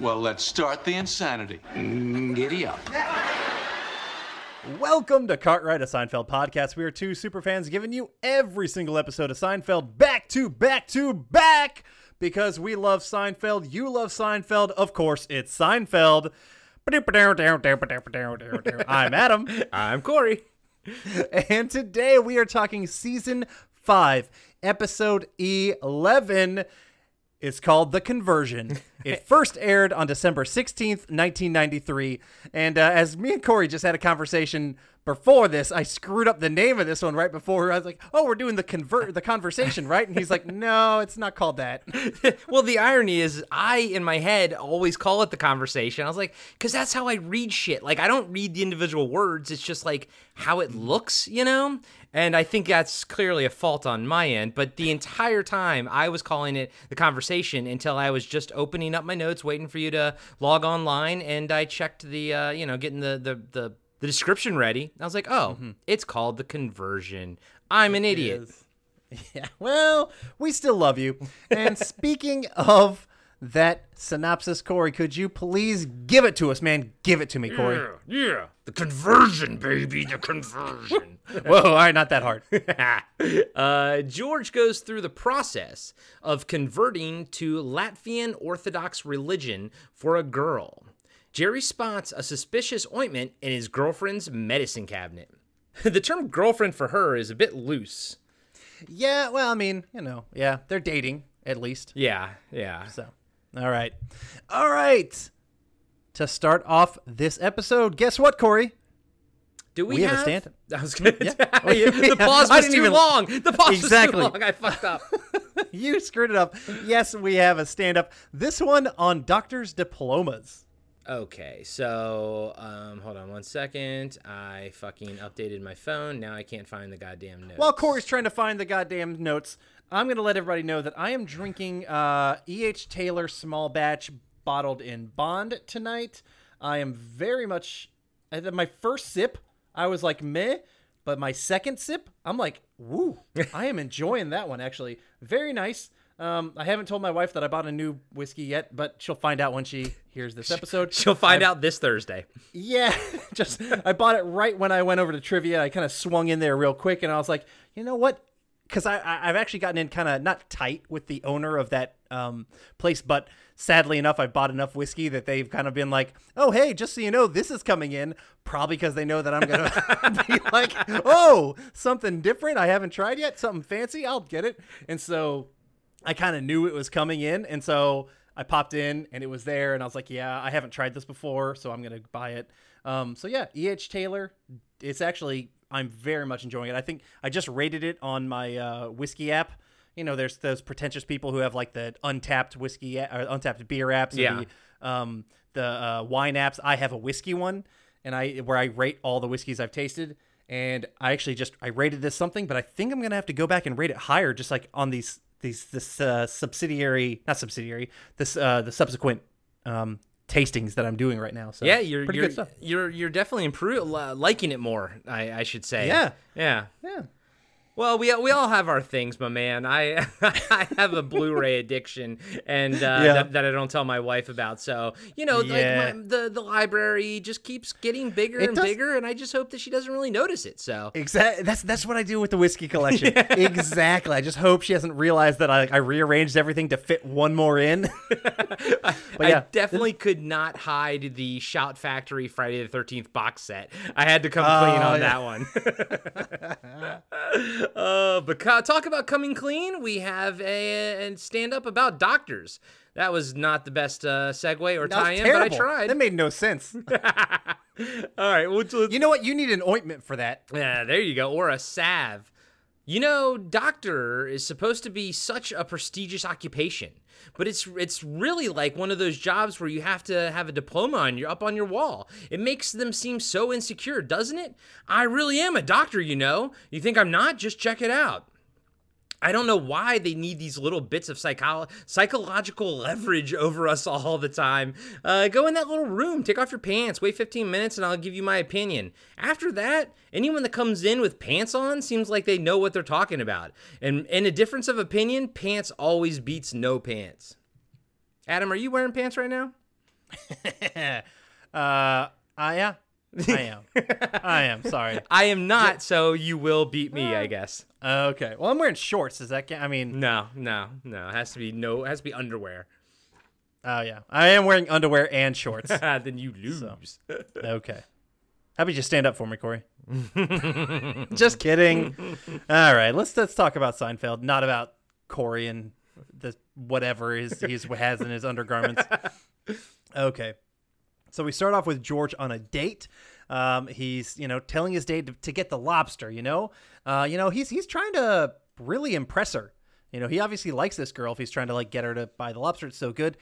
Well, let's start the insanity. Mm, giddy up. Welcome to Cartwright, a Seinfeld podcast. We are two super fans giving you every single episode of Seinfeld back to back to back because we love Seinfeld. You love Seinfeld. Of course, it's Seinfeld. I'm Adam. I'm Corey. And today we are talking season 5, episode 11. It's called The Conversion. It first aired on December 16th, 1993. And uh, as me and Corey just had a conversation before this, I screwed up the name of this one right before. I was like, "Oh, we're doing the convert the conversation, right?" And he's like, "No, it's not called that." well, the irony is, I in my head always call it the conversation. I was like, because that's how I read shit. Like, I don't read the individual words. It's just like how it looks, you know. And I think that's clearly a fault on my end. But the entire time, I was calling it the conversation until I was just opening up my notes, waiting for you to log online, and I checked the, uh, you know, getting the the the, the description ready. I was like, oh, it's called the conversion. I'm an idiot. is. Yeah. Well, we still love you. And speaking of that synopsis, Corey, could you please give it to us, man? Give it to me, Corey. Yeah, yeah. the conversion, baby, the conversion. Whoa, all right, not that hard. uh, George goes through the process of converting to Latvian Orthodox religion for a girl. Jerry spots a suspicious ointment in his girlfriend's medicine cabinet. the term girlfriend for her is a bit loose. Yeah, well, I mean, you know, yeah, they're dating at least. Yeah, yeah. So, all right. All right. To start off this episode, guess what, Corey? Do we, We have a stand-up. I was gonna. Yeah. the pause was too even- long. The pause Exactly. was too long. I fucked up. you screwed it up. Yes, we have a stand up. This one on doctor's diplomas. Okay, so um, hold on one second. I fucking updated my phone. Now I can't find the goddamn notes. While Corey's trying to find the goddamn notes, I'm going to let everybody know that I am drinking uh, E.H. Taylor small batch bottled in Bond tonight. I am very much. My first sip, I was like meh, but my second sip, I'm like, woo. I am enjoying that one actually. Very nice. Um, I haven't told my wife that I bought a new whiskey yet, but she'll find out when she hears this episode. She'll find I've- out this Thursday. Yeah, just I bought it right when I went over to trivia. I kind of swung in there real quick, and I was like, you know what? Because I, I I've actually gotten in kind of not tight with the owner of that um place, but sadly enough, I've bought enough whiskey that they've kind of been like, oh hey, just so you know, this is coming in. Probably because they know that I'm gonna be like, oh, something different. I haven't tried yet, something fancy. I'll get it. And so I kind of knew it was coming in, and so I popped in, and it was there, and I was like, "Yeah, I haven't tried this before, so I'm gonna buy it." Um, so yeah, E. H. Taylor. It's actually I'm very much enjoying it. I think I just rated it on my uh, whiskey app. You know, there's those pretentious people who have like the Untappd whiskey a- or Untappd beer apps. or Yeah. The, um, the uh, wine apps. I have a whiskey one, and I where I rate all the whiskeys I've tasted. And I actually just I rated this something, but I think I'm gonna have to go back and rate it higher, just like on these these this uh, subsidiary not subsidiary this uh, the subsequent um, tastings that I'm doing right now. So Yeah, you're pretty you're, good stuff. you're you're definitely improve liking it more. I, I should say. Yeah. yeah. Yeah. Well, we we all have our things, my man. I I have a Blu-ray addiction, and uh, Yeah. that, that I don't tell my wife about. So you know, Yeah. like my, the the library just keeps getting bigger It and does- bigger, and I just hope that she doesn't really notice it. So Exactly. That's that's what I do with the whiskey collection. Exactly. I just hope she hasn't realized that I, I rearranged everything to fit one more in. but I definitely could not hide the Shout Factory Friday the Thirteenth box set. I had to come clean Oh, on yeah. that one. Uh, but talk about coming clean. We have a and stand up about doctors. That was not the best uh, segue or tie-in, but I tried. That made no sense. All right, well, you know what? You need an ointment for that. Yeah, there you go. Or a salve. You know, doctor is supposed to be such a prestigious occupation. But it's it's really like one of those jobs where you have to have a diploma on your up on your wall. It makes them seem so insecure, doesn't it? I really am a doctor, you know. You think I'm not? Just check it out. I don't know why they need these little bits of psycho- psychological leverage over us all the time. Uh, go in that little room, take off your pants, wait 15 minutes, and I'll give you my opinion. After that, anyone that comes in with pants on seems like they know what they're talking about. And in a difference of opinion, pants always beats no pants. Adam, are you wearing pants right now? uh, I am. I am. I am. Sorry. I am not, so you will beat me, I uh, guess. Okay. Well, I'm wearing shorts. Is that? I mean, No, no, no. It has to be no. It has to be underwear. oh yeah, I am wearing underwear and shorts. then you lose. okay. How about you stand up for me, Corey? Just kidding. All right, let's let's talk about Seinfeld, not about Corey and the whatever his he's has in his undergarments. Okay. So we start off with George on a date. Um, he's you know telling his date to, to get the lobster. You know, uh, you know he's he's trying to really impress her. You know, he obviously likes this girl if he's trying to like get her to buy the lobster. It's so good.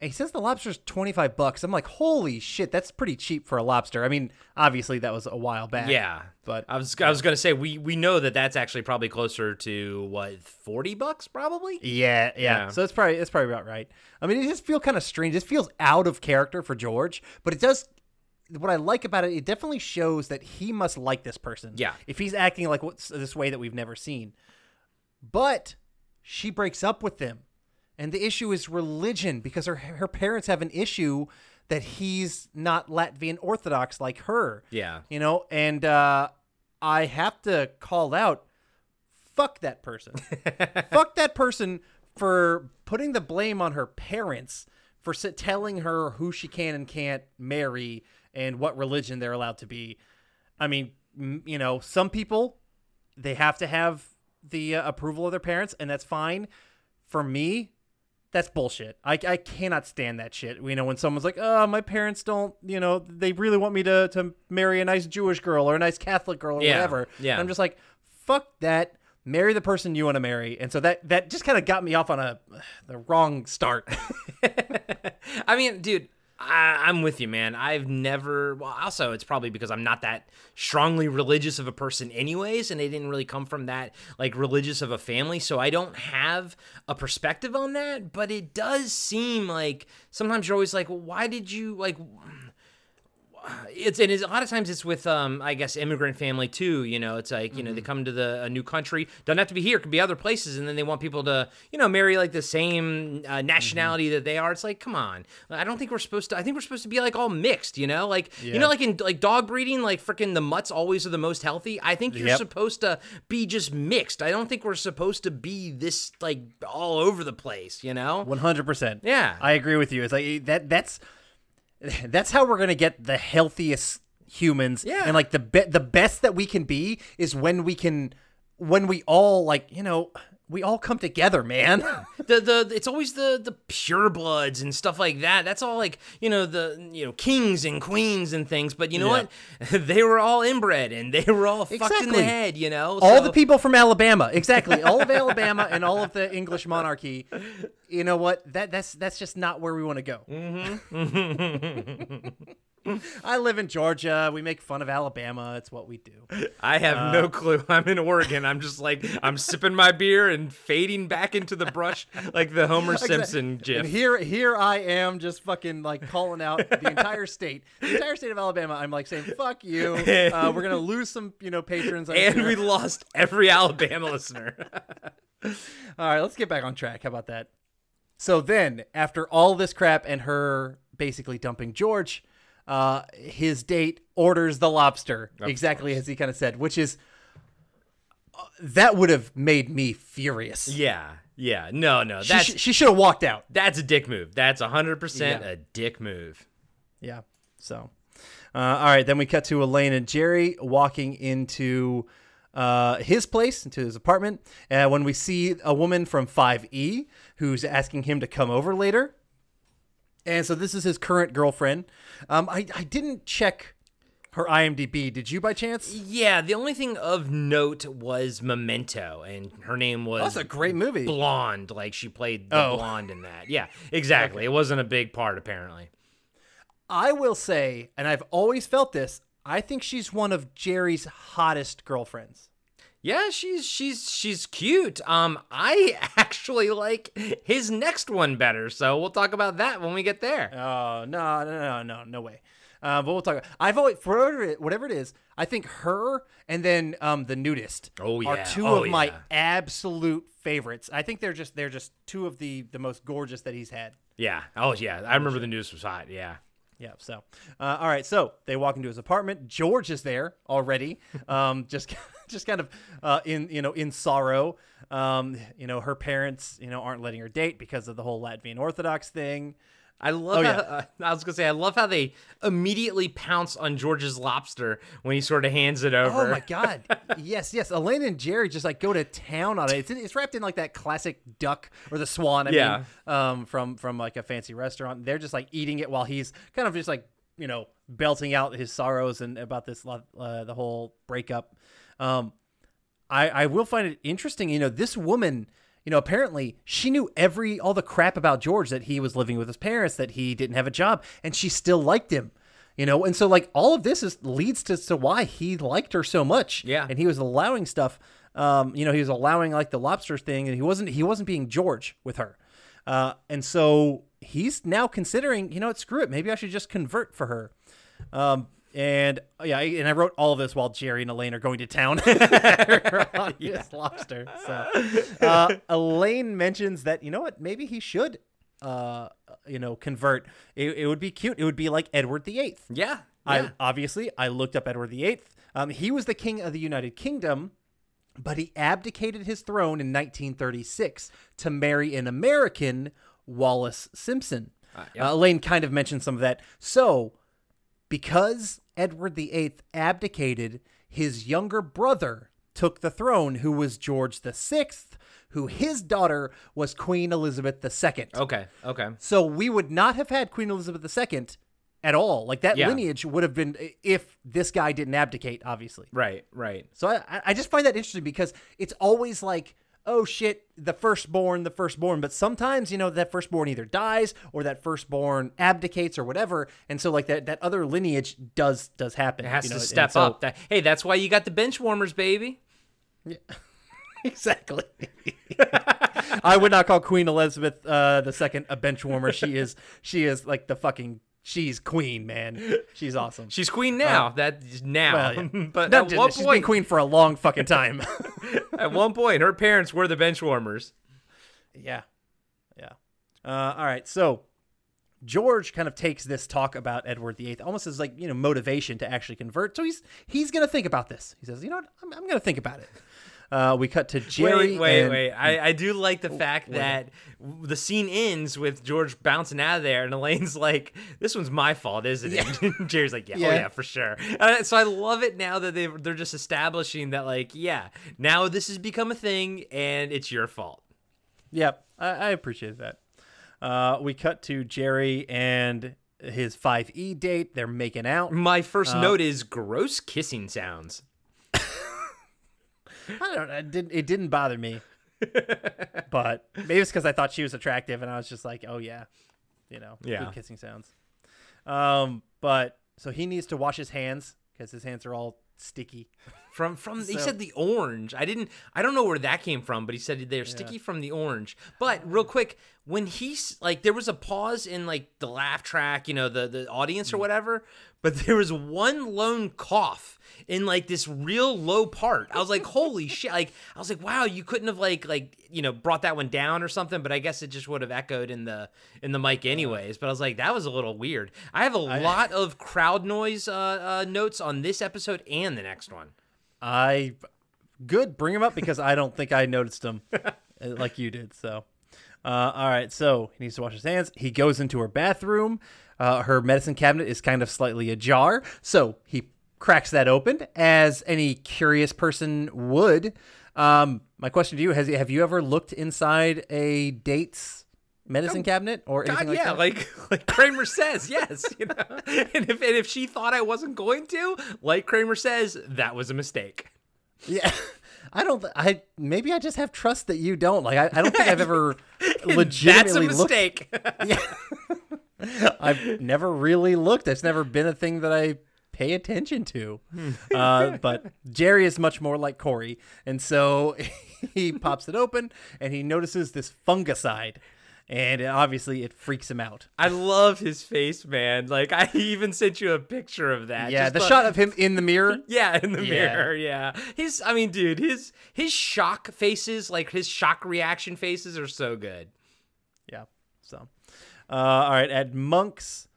He says the lobster's 25 bucks. I'm like, holy shit, that's pretty cheap for a lobster. I mean, obviously that was a while back. Yeah, But I was I was gonna say we we know that that's actually probably closer to what forty bucks probably. Yeah, yeah, Yeah. So it's probably it's probably about right. I mean, it just feels kind of strange. It feels out of character for George, but it does. What I like about it, it definitely shows that he must like this person. Yeah. If he's acting like what's this way that we've never seen, but she breaks up with him, and the issue is religion because her her parents have an issue that he's not Latvian Orthodox like her. Yeah. You know, and uh, I have to call out, fuck that person. fuck that person for putting the blame on her parents for telling her who she can and can't marry and what religion they're allowed to be. I mean, m- you know, some people they have to have the uh, approval of their parents, and that's fine. For me, that's bullshit. I, I cannot stand that shit. You know, when someone's like, "Oh, my parents don't," you know, they really want me to to marry a nice Jewish girl or a nice Catholic girl or Yeah, whatever. yeah. And I'm just like, fuck that. Marry the person you want to marry. And so that that just kind of got me off on a the wrong start. I mean, dude, I, I'm with you, man. I've never. Well, also, it's probably because I'm not that strongly religious of a person, anyways, and I didn't really come from that like religious of a family, so I don't have a perspective on that. But it does seem like sometimes you're always like, well, why did you like? It's and it's, a lot of times it's with um I guess immigrant family too. You know, it's like you know they come to the a new country, don't have to be here, could be other places, and then they want people to you know marry like the same uh, nationality that they are. It's like come on, I don't think we're supposed to. I think we're supposed to be like all mixed. You know, like you know like in like dog breeding, like freaking the mutts always are the most healthy. I think you're Yep. supposed to be just mixed. I don't think we're supposed to be this like all over the place. You know. One hundred percent. Yeah. I agree with you. It's like that. That's that's how we're gonna get the healthiest humans. Yeah. And like the be- the best that we can be is when we can when we all like you know we all come together, man. The the it's always the the purebloods and stuff like that. That's all like you know the you know kings and queens and things. But you know Yeah. what? they were all inbred and they were all fucked in the head. You know, all So- the people from Alabama, exactly. All of Alabama and all of the English monarchy. You know what? That that's that's just not where we want to go. Mm-hmm. I live in Georgia. We make fun of Alabama. It's what we do. I have Uh, no clue. I'm in Oregon. I'm just like I'm sipping my beer and fading back into the brush like the Homer Simpson gif. And here, here I am, just fucking like calling out the entire state, the entire state of Alabama. I'm like saying, "Fuck you." Uh, we're gonna lose some, you know, patrons. I'm and sure. we lost every Alabama listener. All right, let's get back on track. How about that? So then, after all this crap and her basically dumping George, uh, his date orders the lobster, exactly as he kind of said, which is uh, that would have made me furious. yeah, yeah. No, no. She, sh- she should have walked out. that's a dick move. That's 100% Yeah. a dick move. Yeah. So, uh, all right. Then we cut to Elaine and Jerry walking into uh, his place, into his apartment. Uh, when we see a woman from 5E who's asking him to come over later. And so this is his current girlfriend. Um, I, I didn't check her IMDb. Did you by chance? Yeah, the only thing of note was Memento, and her name was That's a great movie. Blonde. Like she played the Oh. blonde in that. Yeah, exactly. It wasn't a big part apparently. I will say, and I've always felt this. I think she's one of Jerry's hottest girlfriends. Yeah, she's she's she's cute. Um, I actually like his next one better, so we'll talk about that when we get there. Oh no, no, no, no, no way. Uh, but we'll talk. I've always for whatever it, whatever it is. I think her and then um, the nudist Oh, yeah. are yeah. two Oh, of my absolute favorites. I think they're just they're just two of the the most gorgeous that he's had. Yeah. Oh yeah, I remember the news was hot. Yeah. Yeah. So, uh, all right. So they walk into his apartment. George is there already. Um, just, just kind of uh, in you know in sorrow. Um, you know her parents you know aren't letting her date because of the whole Latvian Orthodox thing. I love Oh, how yeah. uh, I was gonna say I love how they immediately pounce on George's lobster when he sort of hands it over. Oh my god. yes, yes. Elaine and Jerry just like go to town on it. It's, it's wrapped in like that classic duck or the swan. I Yeah. mean, um, from from like a fancy restaurant. They're just like eating it while he's kind of just like you know belting out his sorrows and about this uh, the whole breakup. Um, I I will find it interesting. You know, this woman. You know, apparently she knew every all the crap about George that he was living with his parents, that he didn't have a job, and she still liked him. You know, and so like all of this is leads to, to why he liked her so much. Yeah. and he was allowing stuff. Um, you know, he was allowing like the lobster thing, and he wasn't he wasn't being George with her. Uh, and so he's now considering, you know what, screw it, maybe I should just convert for her. Um, and yeah, I- and I wrote all of this while Jerry and Elaine are going to town on this lobster. So uh, Elaine mentions that you know what, maybe he should, uh, you know, convert. It, it would be cute. It would be like Edward the Eighth. yeah. I obviously I looked up Edward the Eighth. Um, he was the king of the United Kingdom, but he abdicated his throne in 1936 to marry an American, Wallis Simpson. Uh, Elaine kind of mentioned some of that. So, because Edward VIII abdicated, his younger brother took the throne, who was George VI, who his daughter was Queen Elizabeth II. Okay. Okay. So we would not have had Queen Elizabeth II at all. Like that Yeah. lineage would have been if this guy didn't abdicate, obviously. Right. Right. So I, I just find that interesting because it's always like, oh shit, the firstborn, the firstborn. But sometimes, you know, that firstborn either dies or that firstborn abdicates or whatever. And so like that, that other lineage does does happen. It has you know, to step so- up. That, hey, that's why you got the bench warmers, baby. Yeah. exactly. I would not call Queen Elizabeth uh, the second a bench warmer. She is she is like the fucking she's queen, man. She's awesome. She's queen now. that is now. Well, yeah. but Not at just- one she's been queen for a long fucking time. at one point, her parents were the bench warmers. yeah, yeah. Uh, all right, so George kind of takes this talk about Edward VIII almost as like you know motivation to actually convert. So he's he's gonna think about this. He says, you know what, I'm, I'm gonna think about it. Uh, we cut to Jerry. wait, wait, and- wait. I, I do like the fact that the scene ends with George bouncing out of there, and Elaine's like, "This one's my fault, isn't it?" And Jerry's like, "Yeah, oh Yeah. yeah, for sure." Uh, so I love it now that they they're just establishing that, like, yeah, now this has become a thing, and it's your fault. Yep, I, I appreciate that. Uh, we cut to Jerry and his 5E date. They're making out. My first Uh, note is gross kissing sounds. I don't know. It didn't, it didn't bother me. but maybe it's because I thought she was attractive and I was just like, oh, yeah. You know, Yeah. good kissing sounds. Um, But so he needs to wash his hands because his hands are all sticky. From from he said the orange. I didn't I don't know where that came from, but he said they're sticky from the orange. But real quick, when he's like there was a pause in like the laugh track, you know, the the audience or whatever, but there was one lone cough in like this real low part. I was like, "Holy shit." Like I was like, "Wow, you couldn't have like like, you know, brought that one down or something, but I guess it just would have echoed in the in the mic anyways." But I was like, "That was a little weird." I have a lot of crowd noise uh, uh notes on this episode and the next one. I good bring him up because I don't think I noticed him uh, like you did. So, uh, all right. So he needs to wash his hands. He goes into her bathroom. Uh, her medicine cabinet is kind of slightly ajar, so he cracks that open as any curious person would. Um, my question to you has have you ever looked inside a date's medicine cabinet or anything like yeah, that? like like Kramer says, yes, you know. And if and if she thought I wasn't going to, like Kramer says, that was a mistake. yeah. I don't. I maybe I just have trust that you don't. Like I, I don't think I've ever legitimately That's a looked. mistake. I've never really looked. That's never been a thing that I pay attention to. uh, but Jerry is much more like Corey, and so he pops it open and he notices this fungicide, and obviously it freaks him out. I love his face, man. Like I even sent you a picture of that. Yeah, Just the look- shot of him in the mirror. Yeah, in the Yeah. mirror. Yeah, his. I mean, dude, his his shock faces, like his shock reaction faces, are so good. Yeah. So, uh, all right. At Monk's,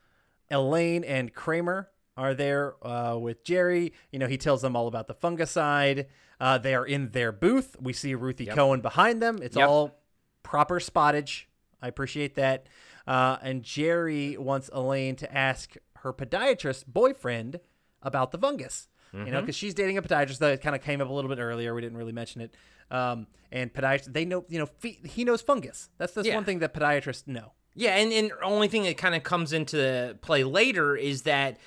Elaine and Kramer are there uh, with Jerry. You know, he tells them all about the fungicide. Uh, they are in their booth. We see Ruthie Cohen behind them. It's Yep. all proper spottage. I appreciate that. Uh, and Jerry wants Elaine to ask her podiatrist boyfriend about the fungus. You know, because she's dating a podiatrist that kind of came up a little bit earlier. We didn't really mention it. Um, and podiatrist, they know, you know, fe- he knows fungus. That's that's Yeah. one thing that podiatrists know. Yeah, and and only thing that kind of comes into play later is that.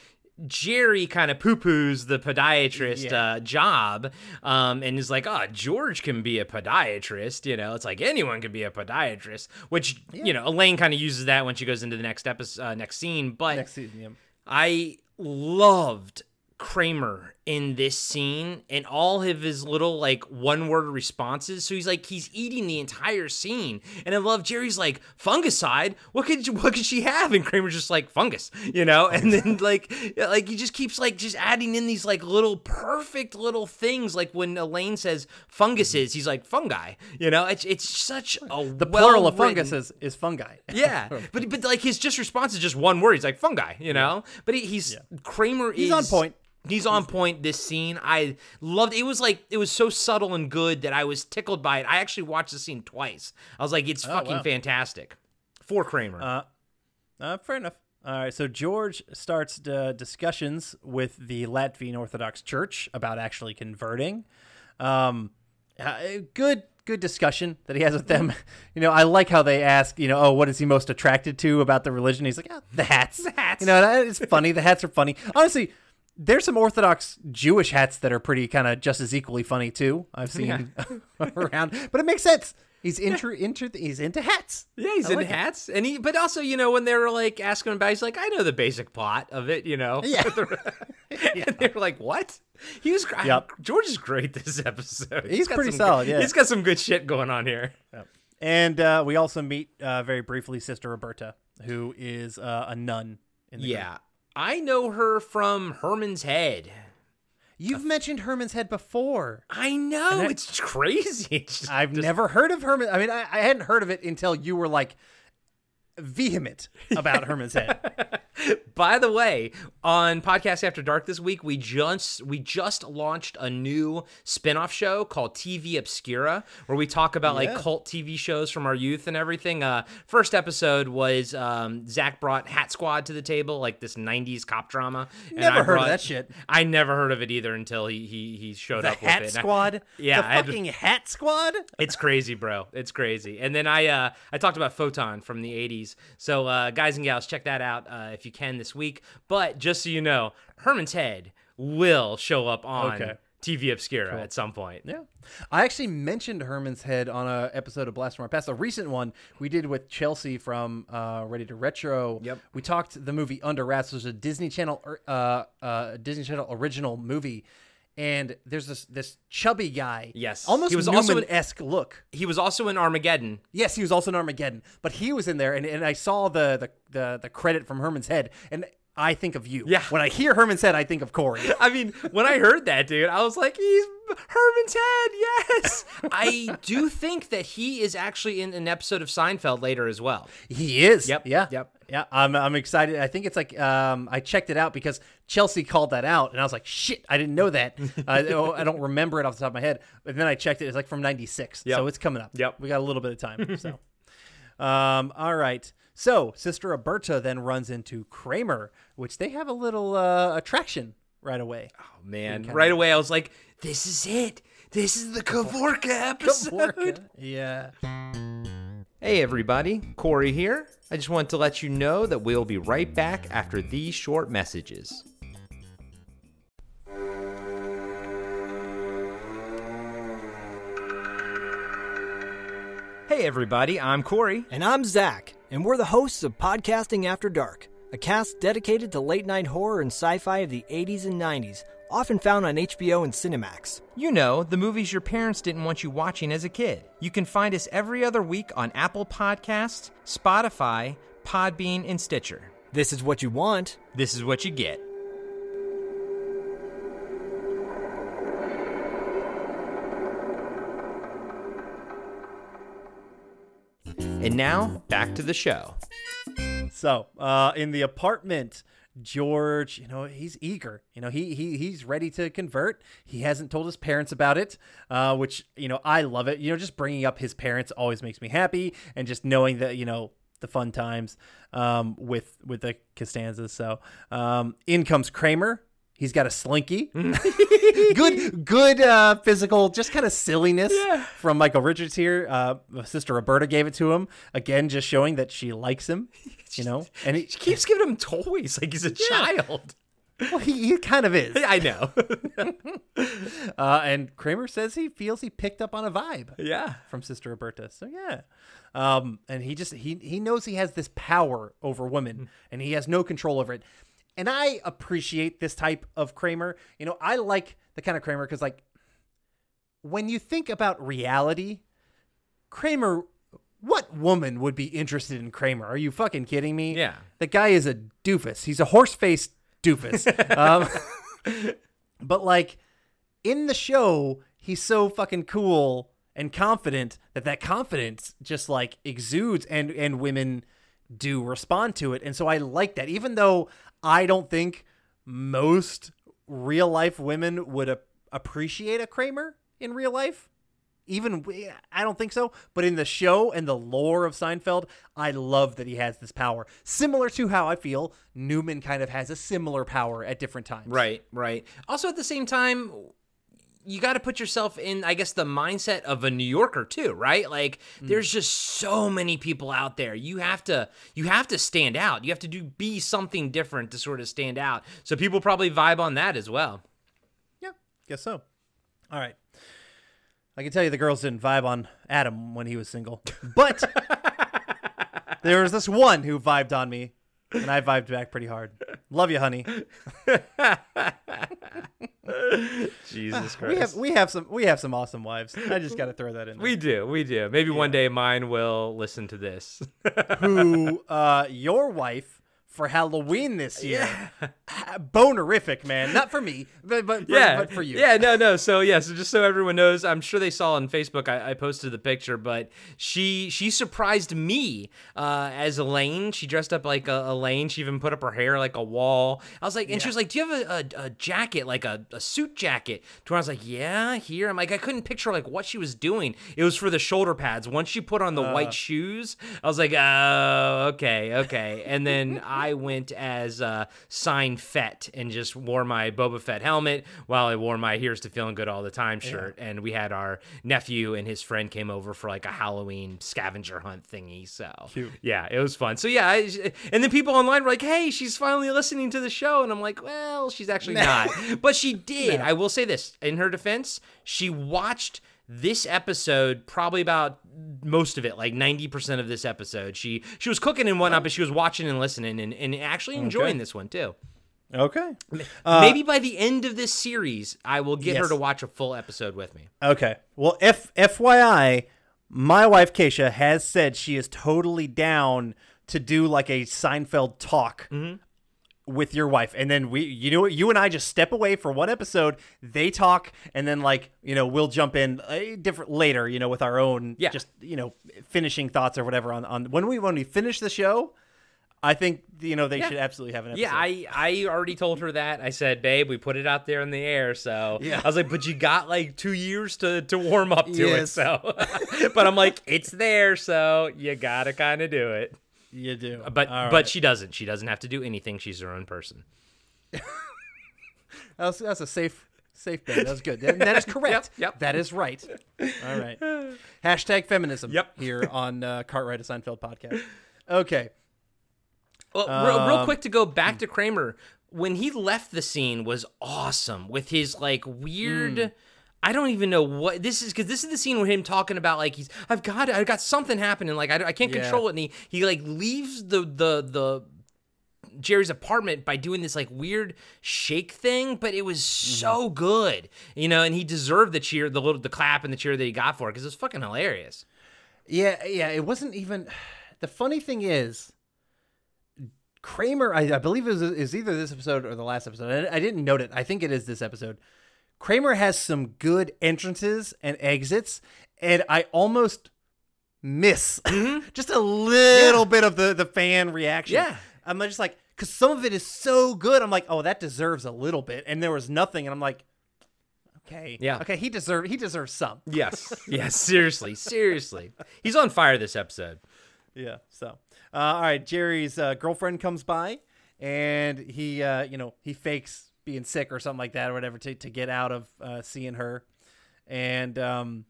Jerry kind of poo poos the podiatrist Yeah. uh, job um, and is like, oh, George can be a podiatrist. You know, it's like anyone can be a podiatrist, which, you know, Elaine kind of uses that when she goes into the next episode, uh, next scene. But Next yeah. I loved Kramer in this scene and all of his little like one word responses. So he's like he's eating the entire scene. And I love Jerry's like fungicide. What could what could she have? And Kramer's just like fungus, you know? And then like like he just keeps like just adding in these like little perfect little things like when Elaine says funguses, he's like fungi, you know? It's it's such a The plural of fungus is, is fungi. yeah, but but like his just response is just one word. He's like fungi, you know. But he, he's Kramer. He's is, on point. He's on point. This scene, I loved. It was like it was so subtle and good that I was tickled by it. I actually watched the scene twice. I was like, it's fucking Oh, wow. fantastic. For Kramer, Uh, uh, fair enough. All right, so George starts uh, discussions with the Latvian Orthodox Church about actually converting. Um, uh, good, good discussion that he has with them. You know, I like how they ask, you know, oh, what is he most attracted to about the religion? He's like, oh, the hats. The hats. You know, that is funny. The hats are funny. Honestly, there's some Orthodox Jewish hats that are pretty kind of just as equally funny too. I've seen around, but it makes sense. He's into into he's into hats. yeah, he's I in like it. hats, and he. But also, you know, when they were like asking him about, he's like, I know the basic plot of it, you know. Yeah. and they were like, "What?" He was. Yep. George is great this episode. He's got pretty some solid, good- yeah. he's got some good shit going on here. And uh, we also meet uh, very briefly Sister Roberta, who is uh, a nun. In the Yeah, I know her from Herman's Head. you've mentioned Herman's Head before. I know that- it's crazy. It's just- I've just- never heard of Herman. I mean, I, I hadn't heard of it until you were like vehement about Herman's Head. By the way, on Podcast After Dark this week, we just we just launched a new spin-off show called TV Obscura, where we talk about Yeah. like cult TV shows from our youth and everything. Uh, first episode was um, Zach brought Hat Squad to the table, like this '90s cop drama. and Never I heard of that shit. I never heard of it either until he he, he showed The up with Hat it. Squad. Yeah, the I had to- fucking Hat Squad. It's crazy, bro. It's crazy. And then I uh, I talked about Photon from the 80s. So uh, guys and gals, check that out uh, if you can this week. But just so you know, Herman's Head will show up on Okay. TV Obscura at some point. Yeah, I actually mentioned Herman's Head on a episode of Blast from Our Past, a recent one we did with Chelsea from uh, Ready to Retro. Yep. we talked the movie Under Wraps, which was a Disney Channel, er, uh, uh, Disney Channel original movie, and there's this this chubby guy. Yes. almost He was also Newman esque look. He was also in Armageddon. Yes, he was also in Armageddon, but he was in there, and, and I saw the, the the the credit from Herman's Head, and I think of you. Yeah. when I hear Herman's Head, I think of Corey. I mean, when I heard that, dude, I was like, he's Herman's Head, yes. I do think that he is actually in an episode of Seinfeld later as well. He is. Yep, Yeah. yep. Yeah. I'm, I'm excited. I think it's like um, I checked it out because Chelsea called that out, and I was like, shit, I didn't know that. uh, I don't remember it off the top of my head. But then I checked it. It's like from '96, Yep. so it's coming up. Yep. We got a little bit of time. So, um, all right. So Sister Roberta then runs into Kramer, which they have a little uh, attraction right away. Oh, man. Right away, I was like, this is it. This is the Kavorka episode. Yeah. Hey everybody, Corey here. I just wanted to let you know that we'll be right back after these short messages. Hey everybody, I'm Corey. And I'm Zach, and we're the hosts of Podcasting After Dark, a cast dedicated to late night horror and sci fi of the 80s and 90s, often found on HBO and Cinemax. You know, the movies your parents didn't want you watching as a kid. You can find us every other week on Apple Podcasts, Spotify, Podbean, and Stitcher. This is what you want. This is what you get. And now, back to the show. So, uh, in the apartment, George, you know, he's eager. You know, he he he's ready to convert. He hasn't told his parents about it, uh, which you know I love it. You know, just bringing up his parents always makes me happy, and just knowing that you know the fun times um, with with the Costanzas. So, um, in comes Kramer. He's got a slinky. good, good uh, physical, just kind of silliness from Michael Richards here. Uh, Sister Roberta gave it to him again, just showing that she likes him. You know, and he, She keeps giving him toys like he's a child. well, he, he kind of is. I know. Uh, and Kramer says he feels he picked up on a vibe yeah. from Sister Roberta. So yeah, um, and he just he he knows he has this power over women, and he has no control over it. And I appreciate this type of Kramer. You know, I like the kind of Kramer because like when you think about reality, Kramer. What woman would be interested in Kramer? Are you fucking kidding me? Yeah. The guy is a doofus. He's a horse faced doofus. um, but like in the show, he's so fucking cool and confident that that confidence just like exudes and and women do respond to it. And so I like that even though I don't think most real life women would a- appreciate a Kramer in real life. Even I don't think so, but in the show and the lore of Seinfeld, I love that he has this power. Similar to how I feel Newman kind of has a similar power at different times. Right, right. Also, at the same time, you got to put yourself in, I guess, the mindset of a New Yorker too, right? Like, mm. there's just so many people out there. You have to, you have to stand out. You have to do be something different to sort of stand out. So people probably vibe on that as well. Yeah, guess so. All right. I can tell you the girls didn't vibe on Adam when he was single, but there was this one who vibed on me, and I vibed back pretty hard. Love you, honey. Jesus Christ. We have we have some we have some awesome wives. I just got to throw that in. There. we do, we do. Maybe one day mine will listen to this. who uh your wife for Halloween this year. Bonerific, man. Not for me, but but for, yeah, but for you. Yeah, no, no. So yeah, so just so everyone knows, I'm sure they saw on Facebook. I, I posted the picture, but she she surprised me uh, as Elaine. She dressed up like a, Elaine. She even put up her hair like a wall. I was like, and she was like, "Do you have a, a, a jacket, like a, a suit jacket?" To where I was like, "Yeah, here." I'm like, I couldn't picture like what she was doing. It was for the shoulder pads. Once she put on the white shoes, I was like, "Oh, okay, okay." And then I went as uh, Sign Fett and just wore my Boba Fett helmet while I wore my "Here's to Feeling Good All the Time" shirt. And we had our nephew and his friend came over for like a Halloween scavenger hunt thingy. So yeah, it was fun. So yeah, I, and then people online were like, "Hey, she's finally listening to the show," and I'm like, "Well, she's actually not," but she did. I will say this in her defense, she watched this episode probably about most of it like 90% of this episode. She she was cooking and whatnot but she was watching and listening and, and actually enjoying this one too. Okay. Uh, maybe by the end of this series i will get her to watch a full episode with me. Okay. Well, F FYI, my wife Keisha has said she is totally down to do like a Seinfeld talk mm-hmm. With your wife, and then we, you know, you and I just step away for one episode. They talk, and then like you know we'll jump in a different later, you know, with our own Yeah. just you know finishing thoughts or whatever on on when we when we finish the show. I think you know they should absolutely have an episode. yeah i i already told her that i said babe we put it out there in the air so Yeah. i was like but you got like two years to to warm up to it so but i'm like it's there so you gotta kind of do it you do, but All but right. she doesn't. She doesn't have to do anything. She's her own person. that's, that's a safe Safe bet. That's good. And that is correct. Yep, yep. That is right. All right. Hashtag feminism. Yep. Here on uh, Cartwright a Seinfeld podcast. Okay. Well, real, real Um, quick to go back to Kramer, when he left the scene was awesome with his like weird. Hmm. I don't even know what this is because this is the scene with him talking about like he's I've got I've got something happening like I, I can't Yeah. control it and he he like leaves the the the Jerry's apartment by doing this like weird shake thing, but it was so Mm-hmm. good, you know, and he deserved the cheer, the little the clap and the cheer that he got for it because it was fucking hilarious. Yeah, yeah. It wasn't even. The funny thing is, Kramer. I, I believe is is either this episode or the last episode. I, I didn't note it. I think it is this episode. Kramer has some good entrances and exits, and I almost miss just a little bit of the the fan reaction. Yeah. I'm just like, because some of it is so good. I'm like, oh, that deserves a little bit, and there was nothing, and I'm like, okay, Yeah. okay, he deserved he deserves some. Yes, yes, seriously, seriously, he's on fire this episode. Yeah. So, uh, all right, Jerry's uh, girlfriend comes by, and he, uh, you know, he fakes being sick or something like that or whatever to to get out of uh, seeing her, and um,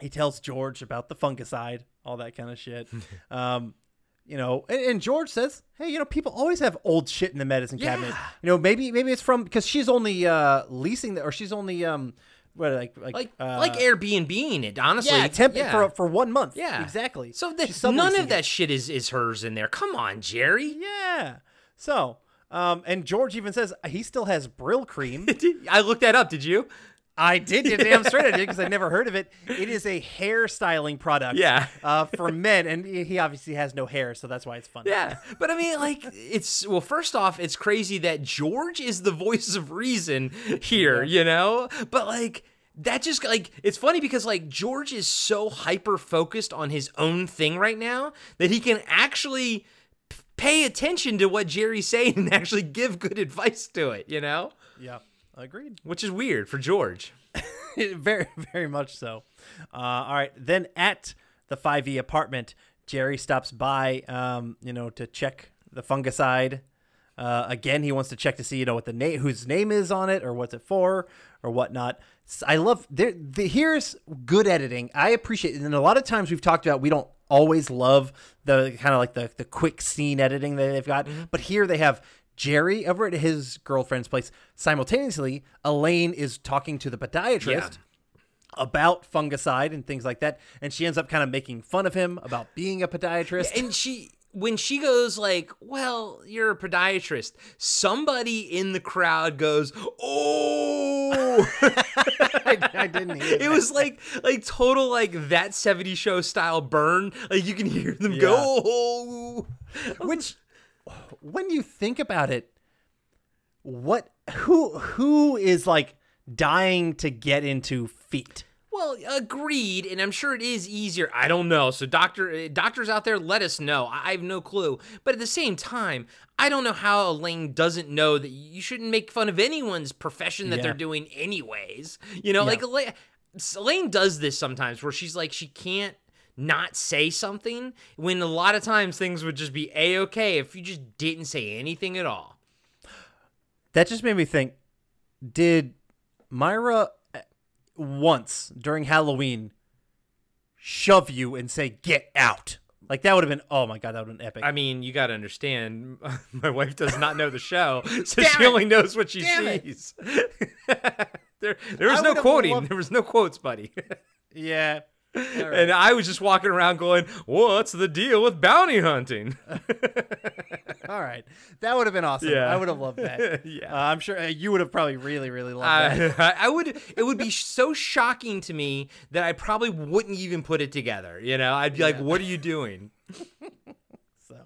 he tells George about the fungicide, all that kind of shit. um, you know, and, and George says, "Hey, you know, people always have old shit in the medicine cabinet. You know, maybe maybe it's from because she's only uh, leasing the, or she's only um, what like like Like uh, like Airbnb it honestly. yeah, temp yeah. for for one month. Yeah, exactly. So the, none of that shit is is hers in there. Come on, Jerry. Yeah. So, um, and George even says he still has Brylcreem. I looked that up. Did you? I did, you're damn straight I did because I never heard of it. It is a hair styling product. Yeah. Uh, for men, and he obviously has no hair, so that's why it's funny. Yeah, but I mean, like, it's well. First off, it's crazy that George is the voice of reason here, you know. But like, that just like it's funny because like George is so hyper focused on his own thing right now that he can actually pay attention to what Jerry's saying and actually give good advice to it, you know. Yeah. Agreed. Which is weird for George. very, very much so. Uh, all right. Then at the 5e apartment, Jerry stops by, um, you know, to check the fungicide. Uh, again, he wants to check to see, you know, what the name, whose name is on it, or what's it for, or whatnot. I love there. The, here's good editing. I appreciate, it. and a lot of times we've talked about we don't always love the kind of like the the quick scene editing that they've got, but here they have Jerry over at his girlfriend's place. Simultaneously, Elaine is talking to the podiatrist Yeah. about fungicide and things like that, and she ends up kind of making fun of him about being a podiatrist. and she when she goes like well you're a podiatrist somebody in the crowd goes oh I, I didn't hear. it was like like total like that 70s show style burn like you can hear them go oh Which, when you think about it, what who who is like dying to get into feet? Well agreed and i'm sure it is easier. I don't know. So doctor uh, doctors out there let us know. I have no clue. But at the same time i don't know how elaine doesn't know that you shouldn't make fun of anyone's profession that Yeah. they're doing anyways. You know like elaine, elaine does this sometimes where she's like she can't not say something when a lot of times things would just be a-okay if you just didn't say anything at all. That just made me think: Did Myra once during Halloween shove you and say "get out"? Like that would have been. Oh my god, that would have been epic. I mean, you got to understand, my wife does not know the show, so she it. only knows what she Damn sees. there, there was no quoting. loved- There was no quotes, buddy. yeah. And I was just walking around going, "What's the deal with bounty hunting?" All right, that would have been awesome. Yeah. I would have loved that. Yeah. uh, I'm sure uh, you would have probably really, really loved that. I, I would. It would be so shocking to me that I probably wouldn't even put it together. You know, I'd be like, "What are you doing?" So,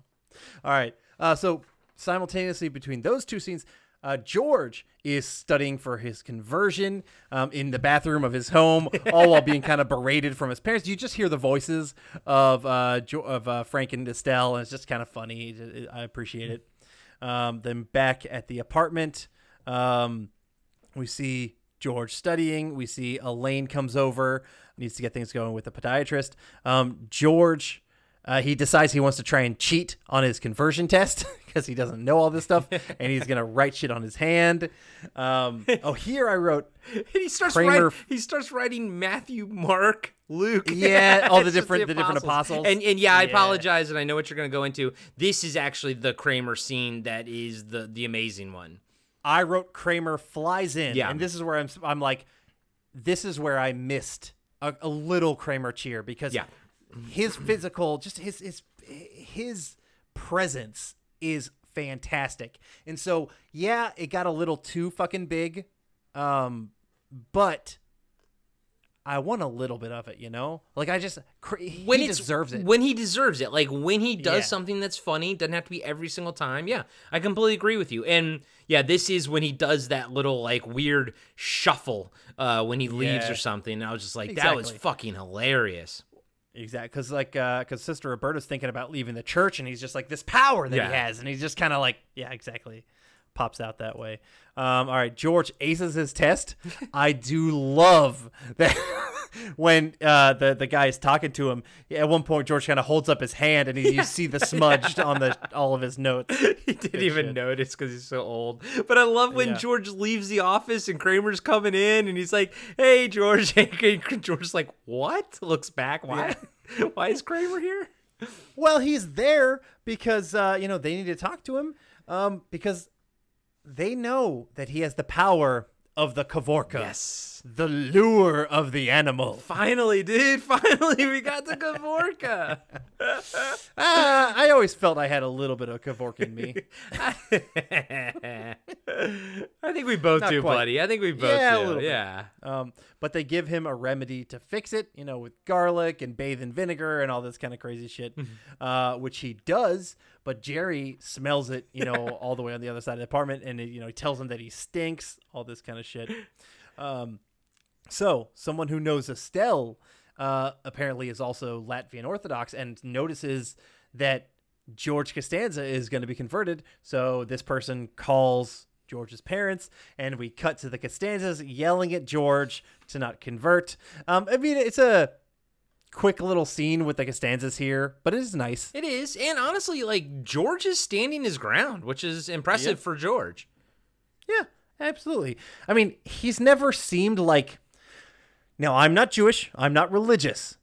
all right. Uh, so simultaneously between those two scenes, uh, George is studying for his conversion um, in the bathroom of his home, all while being kind of berated from his parents. You just hear the voices of uh, jo- of uh, Frank and Estelle, and it's just kind of funny. I appreciate it. Um, then back at the apartment, um, we see George studying. We see Elaine comes over, needs to get things going with the podiatrist. Um, George Uh, he decides he wants to try and cheat on his conversion test because he doesn't know all this stuff, and he's gonna write shit on his hand. Um, oh, here I wrote, And he starts Kramer- writing. He starts writing Matthew, Mark, Luke. Yeah, all the different- the different apostles. And and yeah, I Yeah. apologize, and I know what you're going to go into. This is actually the Kramer scene that is the the amazing one. I wrote Kramer flies in, Yeah. and this is where I'm. I'm like, this is where I missed a, a little Kramer cheer because Yeah. His physical, just his his his presence is fantastic, and so yeah, it got a little too fucking big, um, but. I want a little bit of it, you know. Like I just, cra- he When it's deserves it. When he deserves it, like when he does Yeah. something that's funny, doesn't have to be every single time. Yeah, I completely agree with you. And yeah, this is when he does that little like weird shuffle uh, when he leaves Yeah. or something. And I was just like, that was fucking hilarious. Exactly, because like, because Sister Roberta's thinking about leaving the church, and he's just like this power that Yeah. he has, and he's just kind of like, yeah, exactly, pops out that way. Um, all right, George aces his test. I do love that when uh, the the guy is talking to him. At one point, George kind of holds up his hand, and he, you see the smudged on the all of his notes. he didn't even shit. notice because he's so old. But I love when Yeah. George leaves the office and Kramer's coming in and he's like, "Hey, George." And George's like, "What?" Looks back. Why? Why is Kramer here? Well, he's there because uh, you know they need to talk to him um, because they know that he has the power of the Kavorka. Yes. The lure of the animal. Finally, dude. Finally, we got the Kavorka. Ah, I always felt I had a little bit of Kavorka in me. I think we both Not do, quite. buddy. I think we both Yeah, a do. little bit. Yeah. Um, but they give him a remedy to fix it, you know, with garlic and bathe in vinegar and all this kind of crazy shit, uh, which he does. But Jerry smells it, you know, all the way on the other side of the apartment, and you know, he tells him that he stinks, all this kind of shit. Um, so someone who knows Estelle uh, apparently is also Latvian Orthodox and notices that George Costanza is going to be converted. So this person calls George's parents, and we cut to the Costanzas yelling at George to not convert. Um, I mean, it's a quick little scene with the Costanzas here, but it is nice. It is. And honestly, like, George is standing his ground, which is impressive Yeah. for George. Yeah, absolutely. I mean, he's never seemed like. Now, I'm not Jewish, I'm not religious,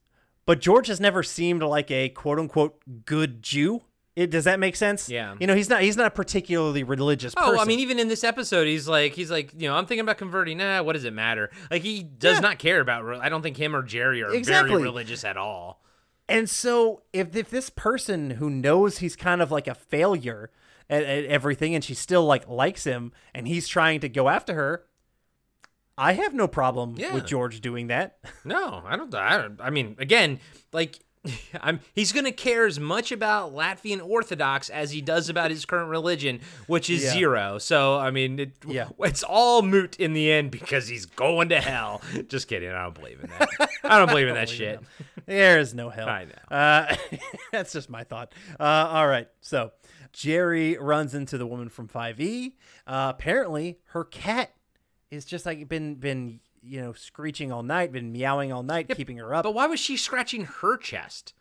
but George has never seemed like a quote unquote good Jew. It, does that make sense? Yeah. You know, he's not he's not a particularly religious Oh, person. I mean, even in this episode, he's like, he's like, you know, I'm thinking about converting. Nah, what does it matter? Like, he does Yeah. not care about. I don't think him or Jerry are Exactly. very religious at all. And so if if this person who knows he's kind of like a failure at, at everything and she still like likes him and he's trying to go after her, I have no problem Yeah. with George doing that. No, I don't. I don't. I mean, again, like, I'm. He's gonna care as much about Latvian Orthodox as he does about his current religion, which is Yeah. zero. So, I mean, it, Yeah. it's all moot in the end because he's going to hell. Just kidding. I don't believe in that. I don't believe in that shit. There is no hell. I know. Uh, that's just my thought. Uh, all right. So Jerry runs into the woman from 5e. Uh, apparently, her cat is just like been been you know screeching all night, been meowing all night, keeping her up. But why was she scratching her chest?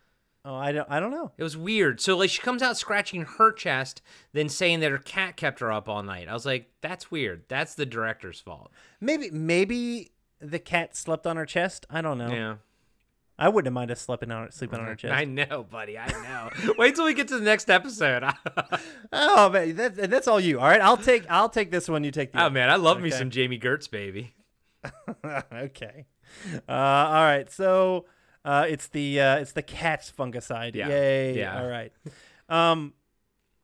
oh, I don't I don't know. It was weird. So like she comes out scratching her chest, then saying that her cat kept her up all night. I was like, that's weird. That's the director's fault. Maybe maybe the cat slept on her chest. I don't know. Yeah. I wouldn't have minded sleeping on sleeping on her chest. I know, buddy. I know. Wait till we get to the next episode. oh man, that, that's all you. All right, I'll take I'll take this one. You take the. oh other. man, I love me some Jami Gertz, baby. okay. Uh, all right. So uh, it's the uh, it's the cat's fungicide. Yeah. Yay. Yeah. All right. Um,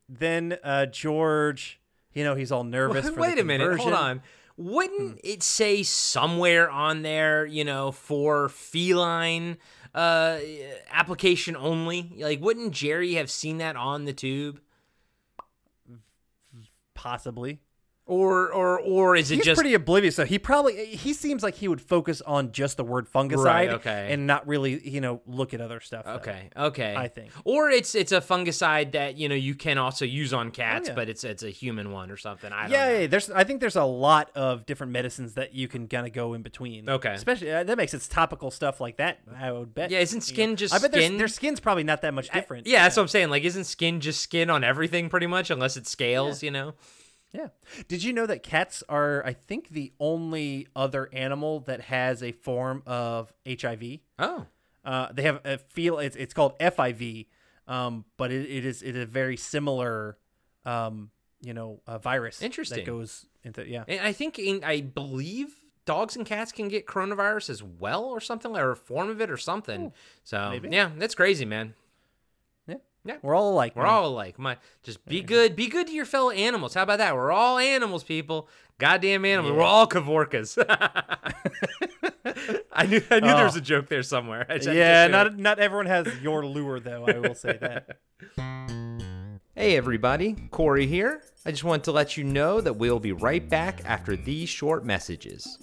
then uh, George, you know, he's all nervous. for the Wait a minute. Hold on. Wouldn't it say somewhere on there, you know, for feline uh application only? Like wouldn't Jerry have seen that on the tube? Possibly. Or or or is it He's just pretty oblivious. So he probably he seems like he would focus on just the word fungicide, Right, okay. and not really you know look at other stuff. though. Okay. Okay. I think. Or it's it's a fungicide that you know you can also use on cats, yeah. but it's it's a human one or something. I don't Yeah, know. yeah, there's. I think there's a lot of different medicines that you can kind of go in between. Okay. especially uh, that makes it topical stuff like that. I would bet. Yeah, isn't skin just I bet their- skin? Their, skin's probably not that much different. Yeah, that's what I'm saying. Like, isn't skin just skin on everything pretty much, unless it scales? You know. Yeah. Did you know that cats are, I think, the only other animal that has a form of HIV? Oh. Uh, they have a feel. It's it's called FIV, um, but it, it is it is a very similar, um, you know, uh, virus. Interesting. That goes into yeah. And I think in, I believe dogs and cats can get coronavirus as well, or something, or a form of it, or something. so maybe. yeah, that's crazy, man. Yeah. Yeah. We're all alike. We're man. all alike. My just be good. Be good to your fellow animals. How about that? We're all animals, people. Goddamn animals. We're all Kavorkas. I knew I knew there was Oh. a joke there somewhere. I just- I Yeah, just knew it. not not everyone has your lure though. I will say that. Hey everybody, Corey here. I just wanted to let you know that we'll be right back after these short messages.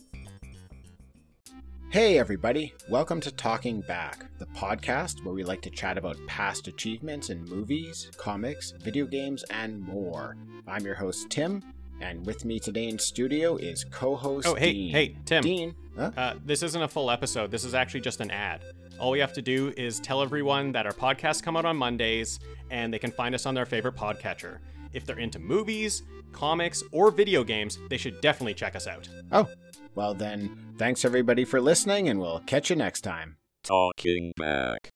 Hey, everybody. Welcome to Talking Back, the podcast where we like to chat about past achievements in movies, comics, video games, and more. I'm your host, Tim, and with me today in studio is co host Oh, hey, Dean. hey, Tim. Dean. Huh? Uh, this isn't a full episode. This is actually just an ad. All we have to do is tell everyone that our podcasts come out on Mondays and they can find us on their favorite podcatcher. If they're into movies, comics, or video games, they should definitely check us out. Oh, well then, thanks everybody for listening, and we'll catch you next time. Talking back.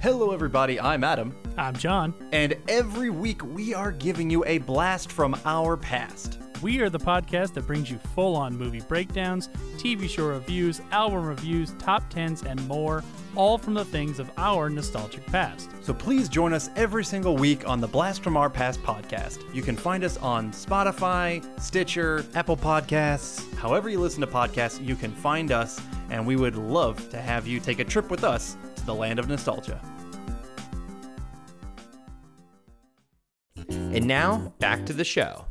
Hello, everybody. I'm Adam. I'm John. And every week we are giving you a blast from our past. We are the podcast that brings you full on movie breakdowns, TV show reviews, album reviews, top 10s, and more, all from the things of our nostalgic past. So please join us every single week on the Blast from Our Past podcast. You can find us on Spotify, Stitcher, Apple Podcasts. However, you listen to podcasts, you can find us, and we would love to have you take a trip with us to the land of nostalgia. And now, back to the show.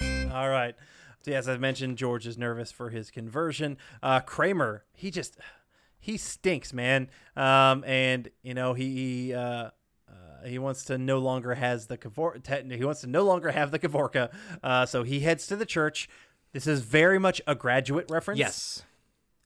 All right. So, as I mentioned, George is nervous for his conversion. Uh, Kramer, he just he stinks, man. Um, and you know he he, uh, uh, he wants to no longer has the Kavor- te- he wants to no longer have the Kavorka. Uh, so he heads to the church. This is very much a graduate reference. Yes.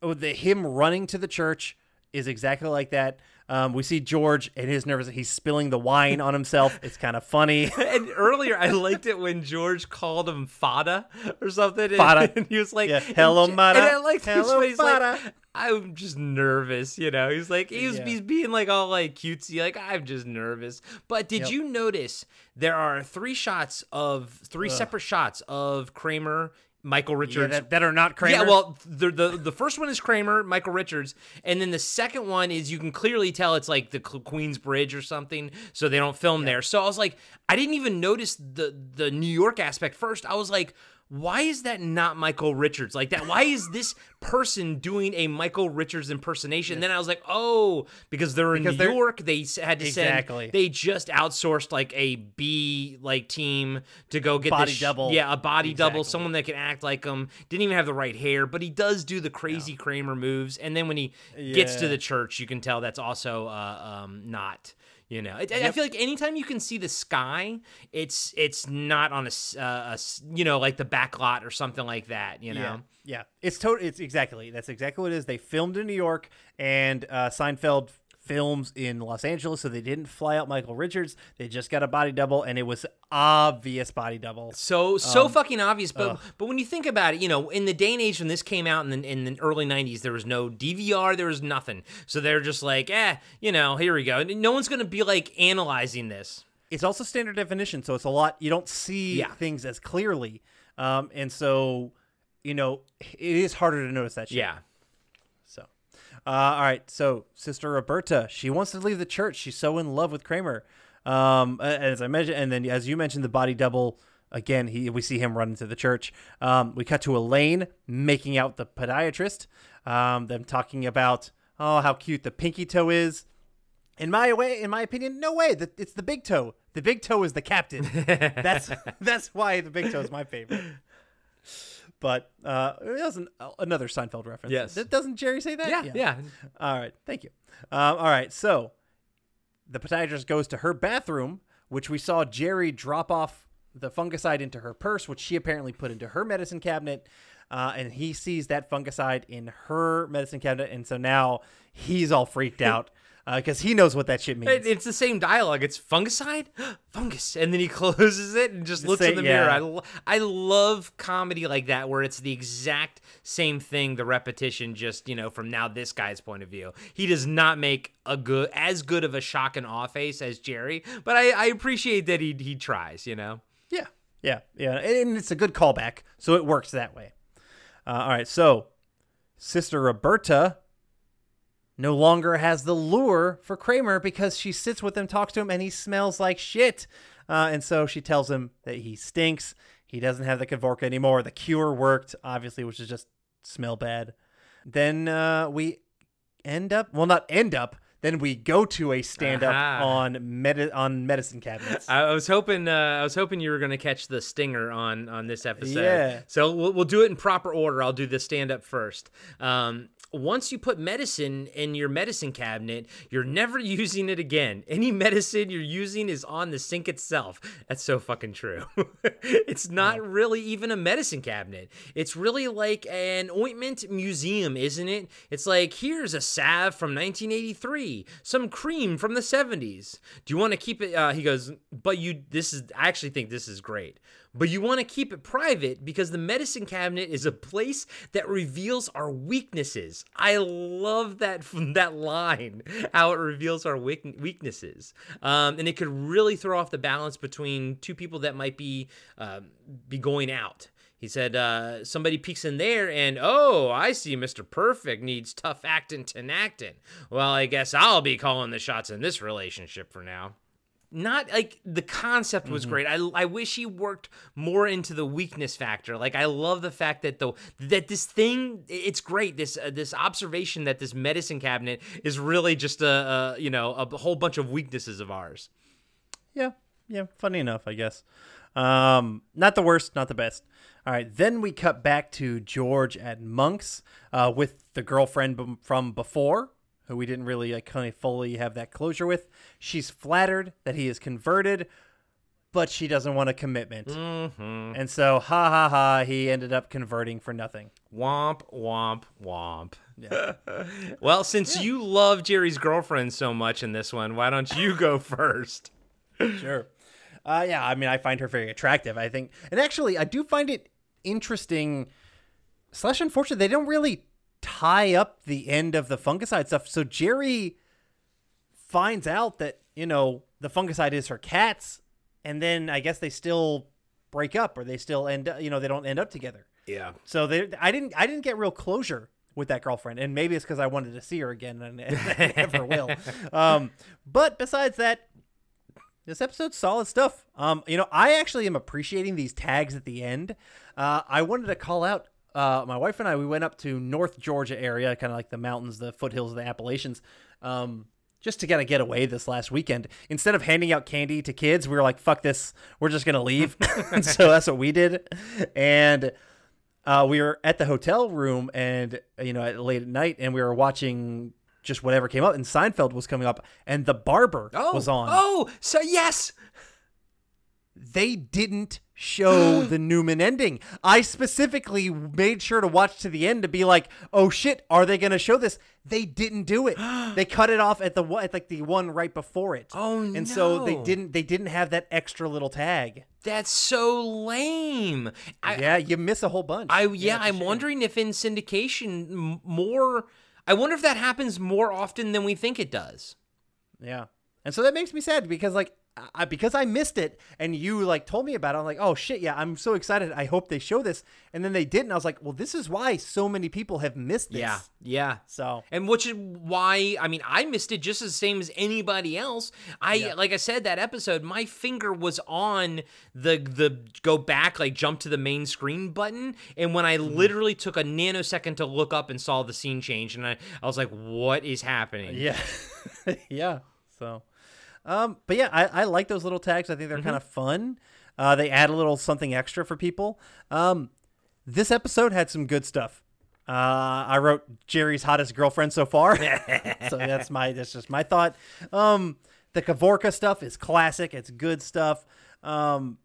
Oh, the him running to the church is exactly like that. Um, we see George and his nervous. He's spilling the wine on himself. It's kind of funny. and earlier, I liked it when George called him Fada or something. and- Fada. And he was like, Yeah, hello, Mata. And I liked his Hello, face. Like, Fada. I'm just nervous, you know. He's like, he was, Yeah. he's being like all like cutesy, like I'm just nervous. But did Yep. you notice there are three shots of three separate shots of Kramer, Michael Yeah, Richards, that, that are not Kramer. Yeah, well, the, the the first one is Kramer, Michael Richards, and then the second one is you can clearly tell it's like the Queen's Bridge or something, so they don't film there. So I was like, I didn't even notice the the New York aspect first. I was like, why is that not Michael Richards like that? Why is this person doing a Michael Richards impersonation? Then I was like, oh, because they're in New they're- York, they had to Exactly. send. They just outsourced like a B like team to go get Body this double. Yeah, a body double, someone that can act like him. Didn't even have the right hair, but he does do the crazy Kramer moves. And then when he gets to the church, you can tell that's also uh, um, not. You know, I, I feel like anytime you can see the sky, it's it's not on a, uh, a you know like the back lot or something like that. You know, Yeah, yeah. It's totally It's exactly. That's exactly what it is. They filmed in New York, and uh, Seinfeld films in Los Angeles, so they didn't fly out Michael Richards. They just got a body double, and it was obvious body double. So so Um, fucking obvious, but ugh. but when you think about it, you know, in the day and age when this came out in the, in the early '90s, there was no DVR, there was nothing. So they're just like, eh, you know, here we go. No one's gonna be like analyzing this. It's also standard definition, so it's a lot. You don't see Yeah. things as clearly, um, and so you know it is harder to notice that shit. Yeah. Uh, all right. So, Sister Roberta, she wants to leave the church. She's so in love with Kramer. Um, as I mentioned, and then as you mentioned, the body double. Again, he we see him run into the church. Um, we cut to Elaine making out the podiatrist. Um, them talking about oh how cute the pinky toe is. In my way, in my opinion, no way. That it's the big toe. The big toe is the captain. that's that's why the big toe is my favorite. But uh, it was an, another Seinfeld reference. Yes. Th- Doesn't Jerry say that? Yeah, yeah. All right. Thank you. Um, all right. So the podiatrist goes to her bathroom, which we saw Jerry drop off the fungicide into her purse, which she apparently put into her medicine cabinet. Uh, and he sees that fungicide in her medicine cabinet. And so now he's all freaked out because he knows what that shit means. It- It's the same dialogue. It's fungicide, fungus, and then he closes it and just looks same- in the mirror. yeah. I, lo- I love comedy like that where it's the exact same thing, the repetition, just you know from now this guy's point of view. He does not make a good as good of a shock and awe face as Jerry, but I, I appreciate that he he tries. You know. Yeah, yeah, yeah, and it's a good callback, so it works that way. Uh, all right, so Sister Roberta no longer has the lure for Kramer because she sits with him, talks to him, and he smells like shit. Uh, and so she tells him that he stinks. He doesn't have the Kavorka anymore. The cure worked, obviously, which is just smell bad. Then uh, we end up, well, not end up. Then we go to a stand up Aha. on medi- on medicine cabinets. I was hoping uh, I was hoping you were going to catch the stinger on on this episode. Yeah. So we'll, we'll do it in proper order. I'll do the stand up first. Um, once you put medicine in your medicine cabinet, you're never using it again. Any medicine you're using is on the sink itself. That's so fucking true. it's not really even a medicine cabinet. It's really like an ointment museum, isn't it? It's like here's a salve from 1983, some cream from the 70s. Do you want to keep it? Uh, he goes, but you. This is. I actually think this is great. But you want to keep it private because the medicine cabinet is a place that reveals our weaknesses. I love that that line, how it reveals our weaknesses, um, and it could really throw off the balance between two people that might be um, be going out. He said, uh, somebody peeks in there and, oh, I see Mr. Perfect needs Tough Actin' Tinactin. Well, I guess I'll be calling the shots in this relationship for now. Not like the concept was Mhm. great. I, I wish he worked more into the weakness factor. Like I love the fact that the that this thing it's great. This uh, this observation that this medicine cabinet is really just a, a you know a whole bunch of weaknesses of ours. Yeah, yeah, funny enough, I guess. Um, not the worst, not the best. All right, then we cut back to George at Monk's uh, with the girlfriend b- from before, who we didn't really like, kind of fully have that closure with. She's flattered that he is converted, but she doesn't want a commitment. Mhm. And so, ha ha ha, he ended up converting for nothing. Womp womp womp. well, since you love Jerry's girlfriend so much in this one, why don't you go first? sure. Uh, yeah, I mean, I find her very attractive. I think, and actually, I do find it interesting slash unfortunate. They don't really tie up the end of the fungicide stuff. So Jerry finds out that you know the fungicide is her cat's, and then I guess they still break up, or they still end. You know, they don't end up together. Yeah. So they, I didn't, I didn't get real closure with that girlfriend, and maybe it's because I wanted to see her again, and, and I never will. Um, but besides that, this episode's solid stuff. Um, you know, I actually am appreciating these tags at the end. Uh, I wanted to call out. Uh, my wife and I, we went up to North Georgia area, kind of like the mountains, the foothills of the Appalachians, um, just to kind of get away this last weekend. Instead of handing out candy to kids, we were like, "Fuck this, we're just gonna leave." so that's what we did. And uh, we were at the hotel room, and you know, at, late at night, and we were watching just whatever came up, and Seinfeld was coming up, and The Barber oh, was on Oh, so yes. they didn't show the Newman ending. I specifically made sure to watch to the end to be like, "Oh shit, are they going to show this?" They didn't do it. they cut it off at the one, at like the one right before it. Oh and so they didn't they didn't have that extra little tag. That's so lame. I, yeah, you miss a whole bunch. I yeah, I'm wondering if in syndication m- more. I wonder if that happens more often than we think it does. Yeah. And so that makes me sad because like I, because I missed it and you like told me about it. I'm like, oh shit, yeah, I'm so excited. I hope they show this. And then they didn't. I was like, well, this is why so many people have missed this. Yeah, yeah. So And which is why I mean I missed it just as same as anybody else. I like I said that episode, my finger was on the the go back like jump to the main screen button, and when I hmm. literally took a nanosecond to look up and saw the scene change, and I I was like, what is happening? Yeah. yeah. So Um, but yeah, I, I like those little tags. I think they're kind of fun. Uh, they add a little something extra for people. Um, this episode had some good stuff. Uh, I wrote Jerry's hottest girlfriend so far. so that's my that's just my thought. Um, the Kavorka stuff is classic. It's good stuff. Um,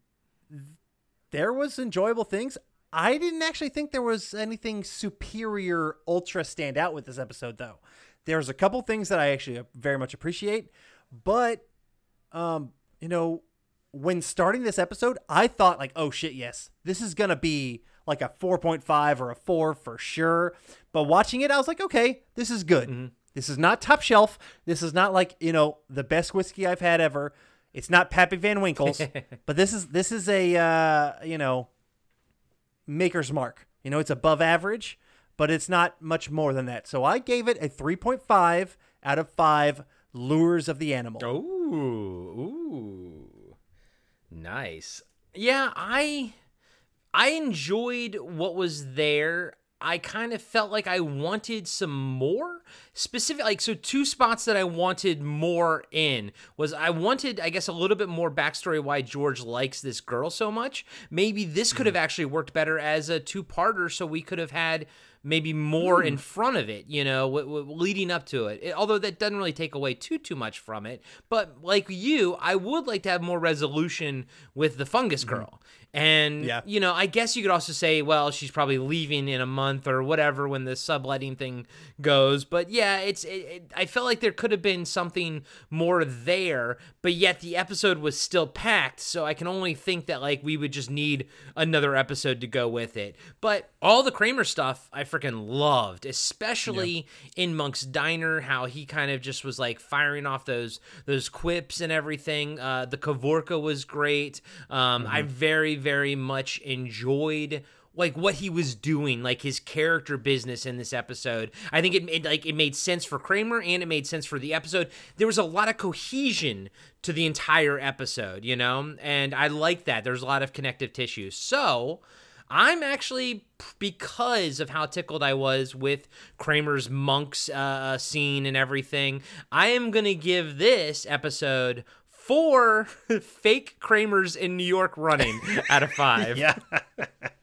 there was enjoyable things. I didn't actually think there was anything superior ultra stand out with this episode though. There's a couple things that I actually very much appreciate, but um, you know, when starting this episode, I thought like, oh shit, yes, this is gonna be like a 4.5 or a 4 for sure. But watching it, I was like, okay, this is good. This is not top shelf. This is not like, you know, the best whiskey I've had ever. It's not Pappy Van Winkle's, but this is this is a uh, you know, maker's mark. You know, it's above average, but it's not much more than that. So I gave it a 3.5 out of 5 lures of the animal. Ooh, ooh. Nice. Yeah, I I enjoyed what was there. I kind of felt like I wanted some more specific like so two spots that I wanted more in was I wanted I guess a little bit more backstory why George likes this girl so much. Maybe this could mm-hmm. have actually worked better as a two-parter so we could have had maybe more in hmm. front of it, you know, w- w- leading up to it. It- Although that doesn't really take away too too much from it. But like you, I would like to have more resolution with the fungus mm-hmm. girl. And Yeah. you know, I guess you could also say, well, she's probably leaving in a month or whatever when the subletting thing goes. But yeah, it's. It, it, I felt like there could have been something more there, but yet the episode was still packed. So I can only think that like we would just need another episode to go with it. But all the Kramer stuff, I freaking loved, especially in Monk's Diner, how he kind of just was like firing off those those quips and everything. Uh, the Kavorka was great. Um, I very very much enjoyed like what he was doing like his character business in this episode. I think it made like it made sense for kramer and it made sense for the episode. There was a lot of cohesion to the entire episode you know? And i like that. There's a lot of connective tissue. So I'm actually because of how tickled I was with Kramer's monks uh, scene and everything. I am gonna give this episode four fake Kramers in New York running out of five. yeah.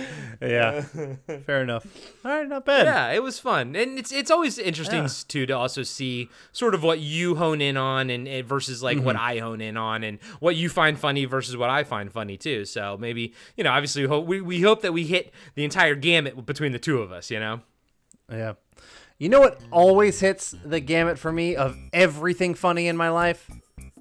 yeah. Fair enough. All right, not bad. Yeah, it was fun, and it's it's always interesting Yeah. too to also see sort of what you hone in on, and, and versus like what Mhm. I hone in on, and what you find funny versus what I find funny too. So maybe you know, obviously, we hope we, we hope that we hit the entire gamut between the two of us. You know. Yeah. You know what always hits the gamut for me of everything funny in my life?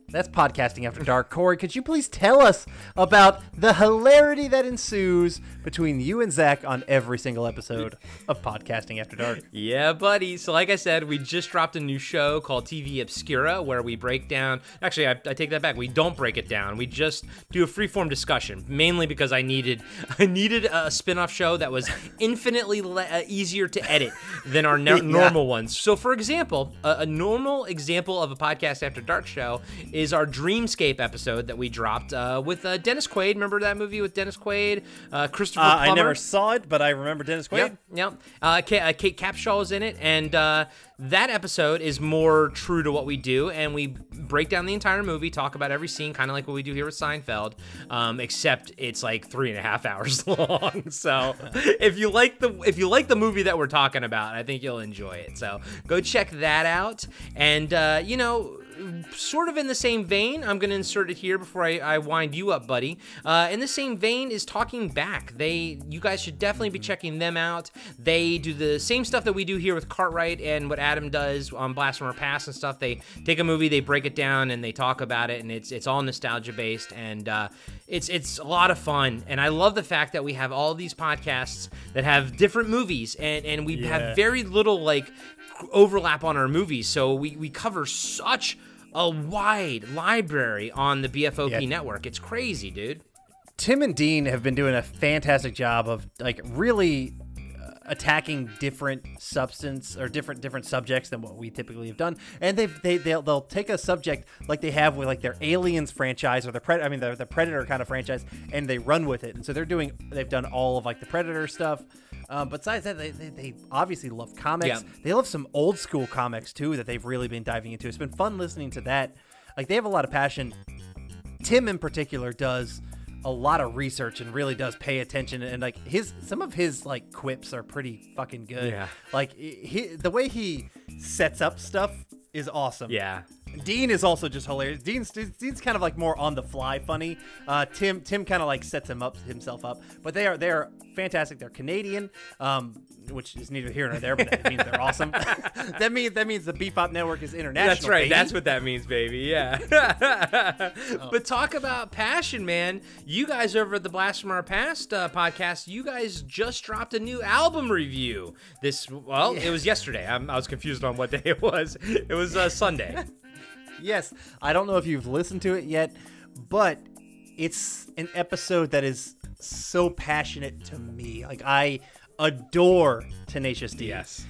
That's podcasting after dark. Corey, could you please tell us about the hilarity that ensues between you and Zach on every single episode of podcasting after dark? Yeah, buddy. So, like I said, we just dropped a new show called TV Obscura where we break down. Actually, I, I take that back. We don't break it down. We just do a freeform discussion, mainly because I needed I needed a spin-off show that was infinitely le- uh, easier to edit than our no- Yeah. normal ones. So, for example, a, a normal example of a podcast after dark show is our Dreamscape episode that we dropped uh, with uh, Dennis Quaid. Remember that movie with Dennis Quaid, uh, Christopher Uh, I never saw it, but I remember Dennis Quaid. Yep, yep. Uh, Kate, uh, Kate Capshaw is in it, and uh, that episode is more true to what we do, and we break down the entire movie, talk about every scene, kind of like what we do here with Seinfeld, um, except it's like three and a half hours long. So if you like the if you like the movie that we're talking about, I think you'll enjoy it. So go check that out, and uh, you know sort of in the same vein, I'm going to insert it here before I, I wind you up, buddy. Uh, in the same vein is Talking Back. They, you guys should definitely be checking them out. They do the same stuff that we do here with Cartwright and what Adam does on Blast from Our Past and stuff. They take a movie, they break it down, and they talk about it, and it's it's all nostalgia based, and uh, it's it's a lot of fun. And I love the fact that we have all these podcasts that have different movies, and and we Yeah. have very little like overlap on our movies. So we, we cover such a wide library on the BFOP Yeah. network. It's crazy, dude. Tim and Dean have been doing a fantastic job of like really uh, attacking different substance or different different subjects than what we typically have done. And they've they they'll, they'll take a subject like they have with like their Aliens franchise or the Pred I mean the, the Predator kind of franchise and they run with it. And so they're doing they've done all of like the Predator stuff. Um, besides that, they, they, they obviously love comics. Yeah. They love some old school comics too that they've really been diving into. It's been fun listening to that. Like they have a lot of passion. Tim in particular does a lot of research and really does pay attention and like his some of his like quips are pretty fucking good. Yeah. Like he, the way he sets up stuff is awesome. Yeah. Dean is also just hilarious. Dean's Dean's kind of like more on the fly funny. Uh, Tim Tim kind of like sets him up himself up. But they are they are fantastic. They're Canadian, um, which is neither here nor there, but that means they're awesome. that means that means the BFOP Network is international. That's right. baby. That's what that means, baby. Yeah. But talk about passion, man. You guys over at the Blast from Our Past uh, podcast, you guys just dropped a new album review. This, well, it was yesterday. I'm, I was confused on what day it was. It was uh, Sunday. Yes, I don't know if you've listened to it yet, but it's an episode that is so passionate to me. Like I adore Tenacious D. Yes.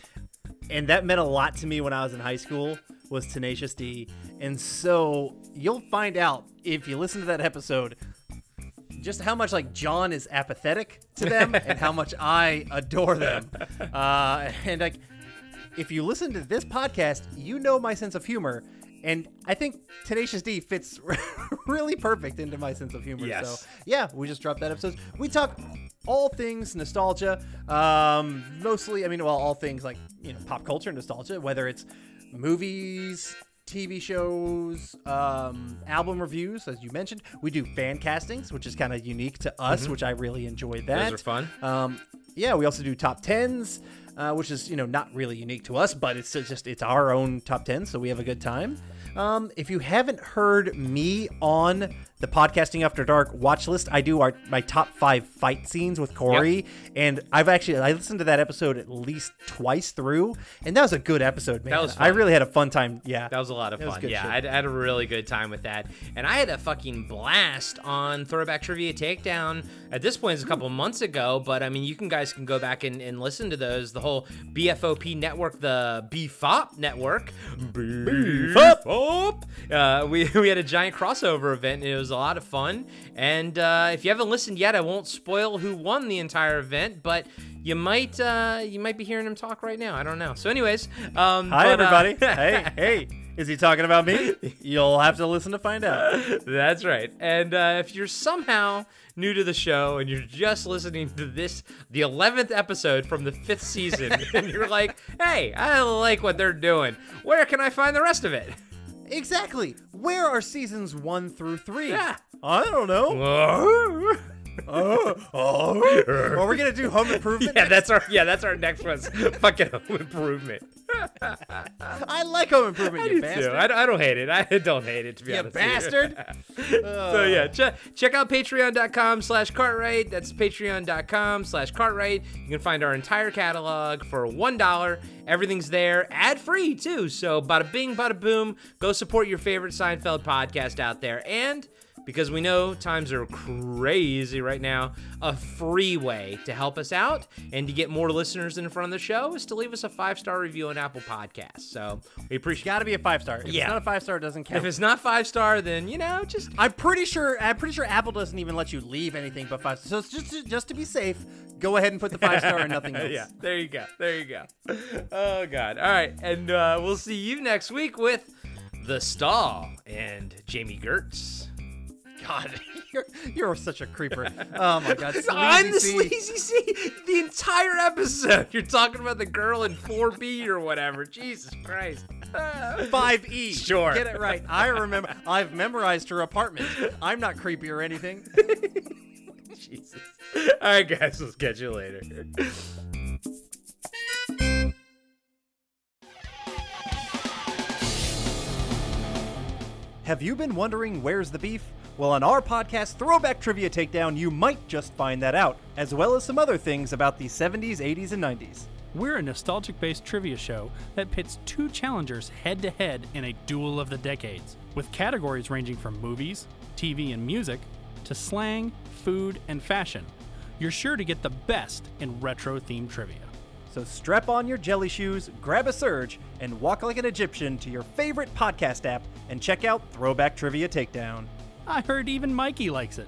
And that meant a lot to me when I was in high school was Tenacious D. And so you'll find out if you listen to that episode just how much like John is apathetic to them and how much I adore them. Uh, and like if you listen to this podcast, you know my sense of humor. And I think Tenacious D fits really perfect into my sense of humor. Yes. So yeah, we just dropped that episode. We talk all things nostalgia. Um, mostly, I mean, well, all things like you know pop culture nostalgia, whether it's movies, TV shows, um, album reviews, as you mentioned. We do fan castings, which is kind of unique to us, Mhm. which I really enjoy that. Those are fun. Um, yeah, we also do top tens, uh, which is you know not really unique to us, but it's just it's our own top ten, so we have a good time. Um, if you haven't heard me on the podcasting after dark watch list, I do our my top five fight scenes with Corey, and I've actually I listened to that episode at least twice through, and that was a good episode, man. That was I really had a fun time. Yeah, That was a lot of fun. Yeah. I had, I had a really good time with that. And I had a fucking blast on Throwback Trivia Takedown. At this point, it's a couple months ago, but I mean, you can guys can go back and, and listen to those. The whole BFOP network, the BFOP network. BFOP! Uh, we, we had a giant crossover event, and it was a lot of fun. And uh, if you haven't listened yet, I won't spoil who won the entire event, but you might uh, you might be hearing him talk right now. I don't know. So, anyways, um, Hi but, uh, everybody. hey, hey, is he talking about me? You'll have to listen to find out. That's right. And uh, if you're somehow new to the show and you're just listening to this, the 11th episode from the fifth season, and you're like, hey, I like what they're doing, where can I find the rest of it? Exactly. Where are seasons one through three? Yeah. I don't know. Oh. oh, Well, we're gonna do Home Improvement? Yeah, that's our yeah, that's our next one's fucking home improvement. I like Home Improvement. I you bastard. too. I, I don't hate it. I don't hate it to be honest with You honest. bastard. so yeah, ch- check out patreon.com slash cartwright. That's patreon.com slash cartwright. You can find our entire catalog for one dollar. Everything's there, ad free too. So bada bing, bada boom. Go support your favorite Seinfeld podcast out there. And because we know times are crazy right now, a free way to help us out and to get more listeners in front of the show is to leave us a five star review on Apple Podcasts. So we appreciate. Got to be a five star. If Yeah. it's not a five star, it doesn't count. If it's not five star, then you know just I'm pretty sure. I'm pretty sure Apple doesn't even let you leave anything but five. So it's just just to be safe, go ahead and put the five star and nothing else. yeah, there you go. There you go. Oh god. All right, and uh, we'll see you next week with the Stall and Jami Gertz. God, you're you're such a creeper. Oh my God. I'm the Sleazy C. sleazy C. The entire episode, you're talking about the girl in 4B or whatever. Jesus Christ. Five E. Sure. Get it right. I remember. I've memorized her apartment. I'm not creepy or anything. Jesus. All right, guys. We'll catch you later. Have you been wondering where's the beef? Well, on our podcast, Throwback Trivia Takedown, you might just find that out, as well as some other things about the 70s, 80s, and 90s. We're a nostalgic based trivia show that pits two challengers head to head in a duel of the decades, with categories ranging from movies, TV, and music to slang, food, and fashion. You're sure to get the best in retro themed trivia. So strap on your jelly shoes, grab a surge, and walk like an Egyptian to your favorite podcast app and check out Throwback Trivia Takedown. I heard even Mikey likes it.